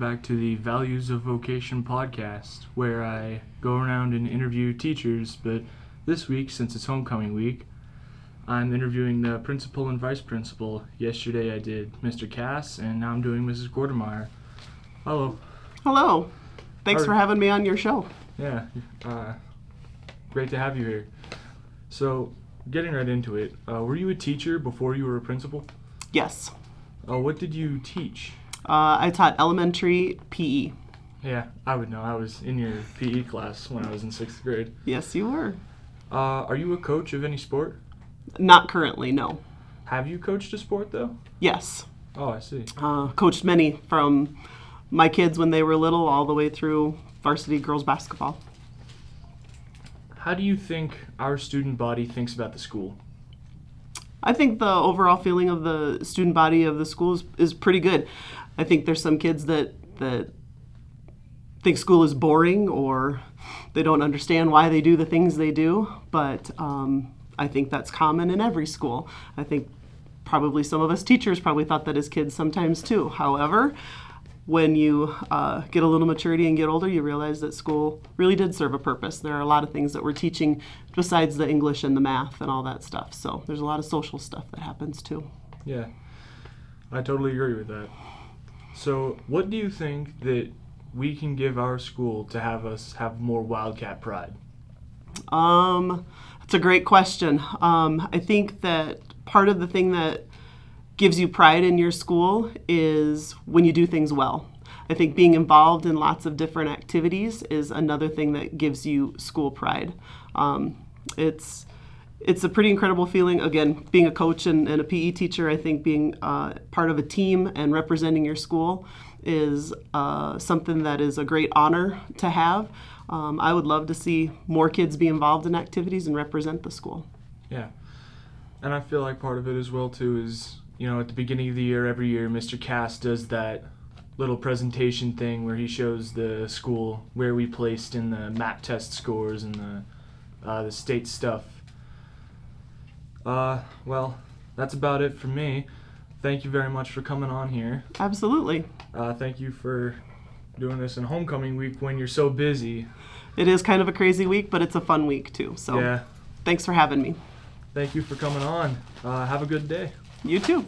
Back to the Values of Vocation podcast, where I go around and interview teachers. But this week, since it's homecoming week, I'm interviewing the principal and vice principal. Yesterday I did Mr. Cass, and now I'm doing Mrs. Kortermeyer. Hello. Hello. Thanks How- for having me on your show. Yeah, uh, great to have you here. So, getting right into it, uh, were you a teacher before you were a principal? Yes. Uh, what did you teach? Uh, I taught elementary PE. Yeah, I would know. I was in your PE class when I was in sixth grade. Yes, you were. Uh, are you a coach of any sport? Not currently, no. Have you coached a sport though? Yes. Oh, I see. Uh, coached many from my kids when they were little all the way through varsity girls basketball. How do you think our student body thinks about the school? I think the overall feeling of the student body of the school is, is pretty good. I think there's some kids that that think school is boring or they don't understand why they do the things they do, but um, I think that's common in every school. I think probably some of us teachers probably thought that as kids sometimes too. However, when you uh, get a little maturity and get older, you realize that school really did serve a purpose. There are a lot of things that we're teaching besides the English and the math and all that stuff. So there's a lot of social stuff that happens too. Yeah, I totally agree with that. So, what do you think that we can give our school to have us have more Wildcat pride? Um, that's a great question. Um, I think that part of the thing that gives you pride in your school is when you do things well. I think being involved in lots of different activities is another thing that gives you school pride. Um, it's it's a pretty incredible feeling. Again, being a coach and, and a PE teacher, I think being uh, part of a team and representing your school is uh, something that is a great honor to have. Um, I would love to see more kids be involved in activities and represent the school. Yeah. And I feel like part of it as well too is, you know, at the beginning of the year every year Mr. Cass does that little presentation thing where he shows the school where we placed in the map test scores and the uh, the state stuff. Uh, well, that's about it for me. Thank you very much for coming on here. Absolutely. Uh, thank you for doing this in homecoming week when you're so busy. It is kind of a crazy week, but it's a fun week too. So Yeah. thanks for having me. Thank you for coming on. Uh, have a good day. You too.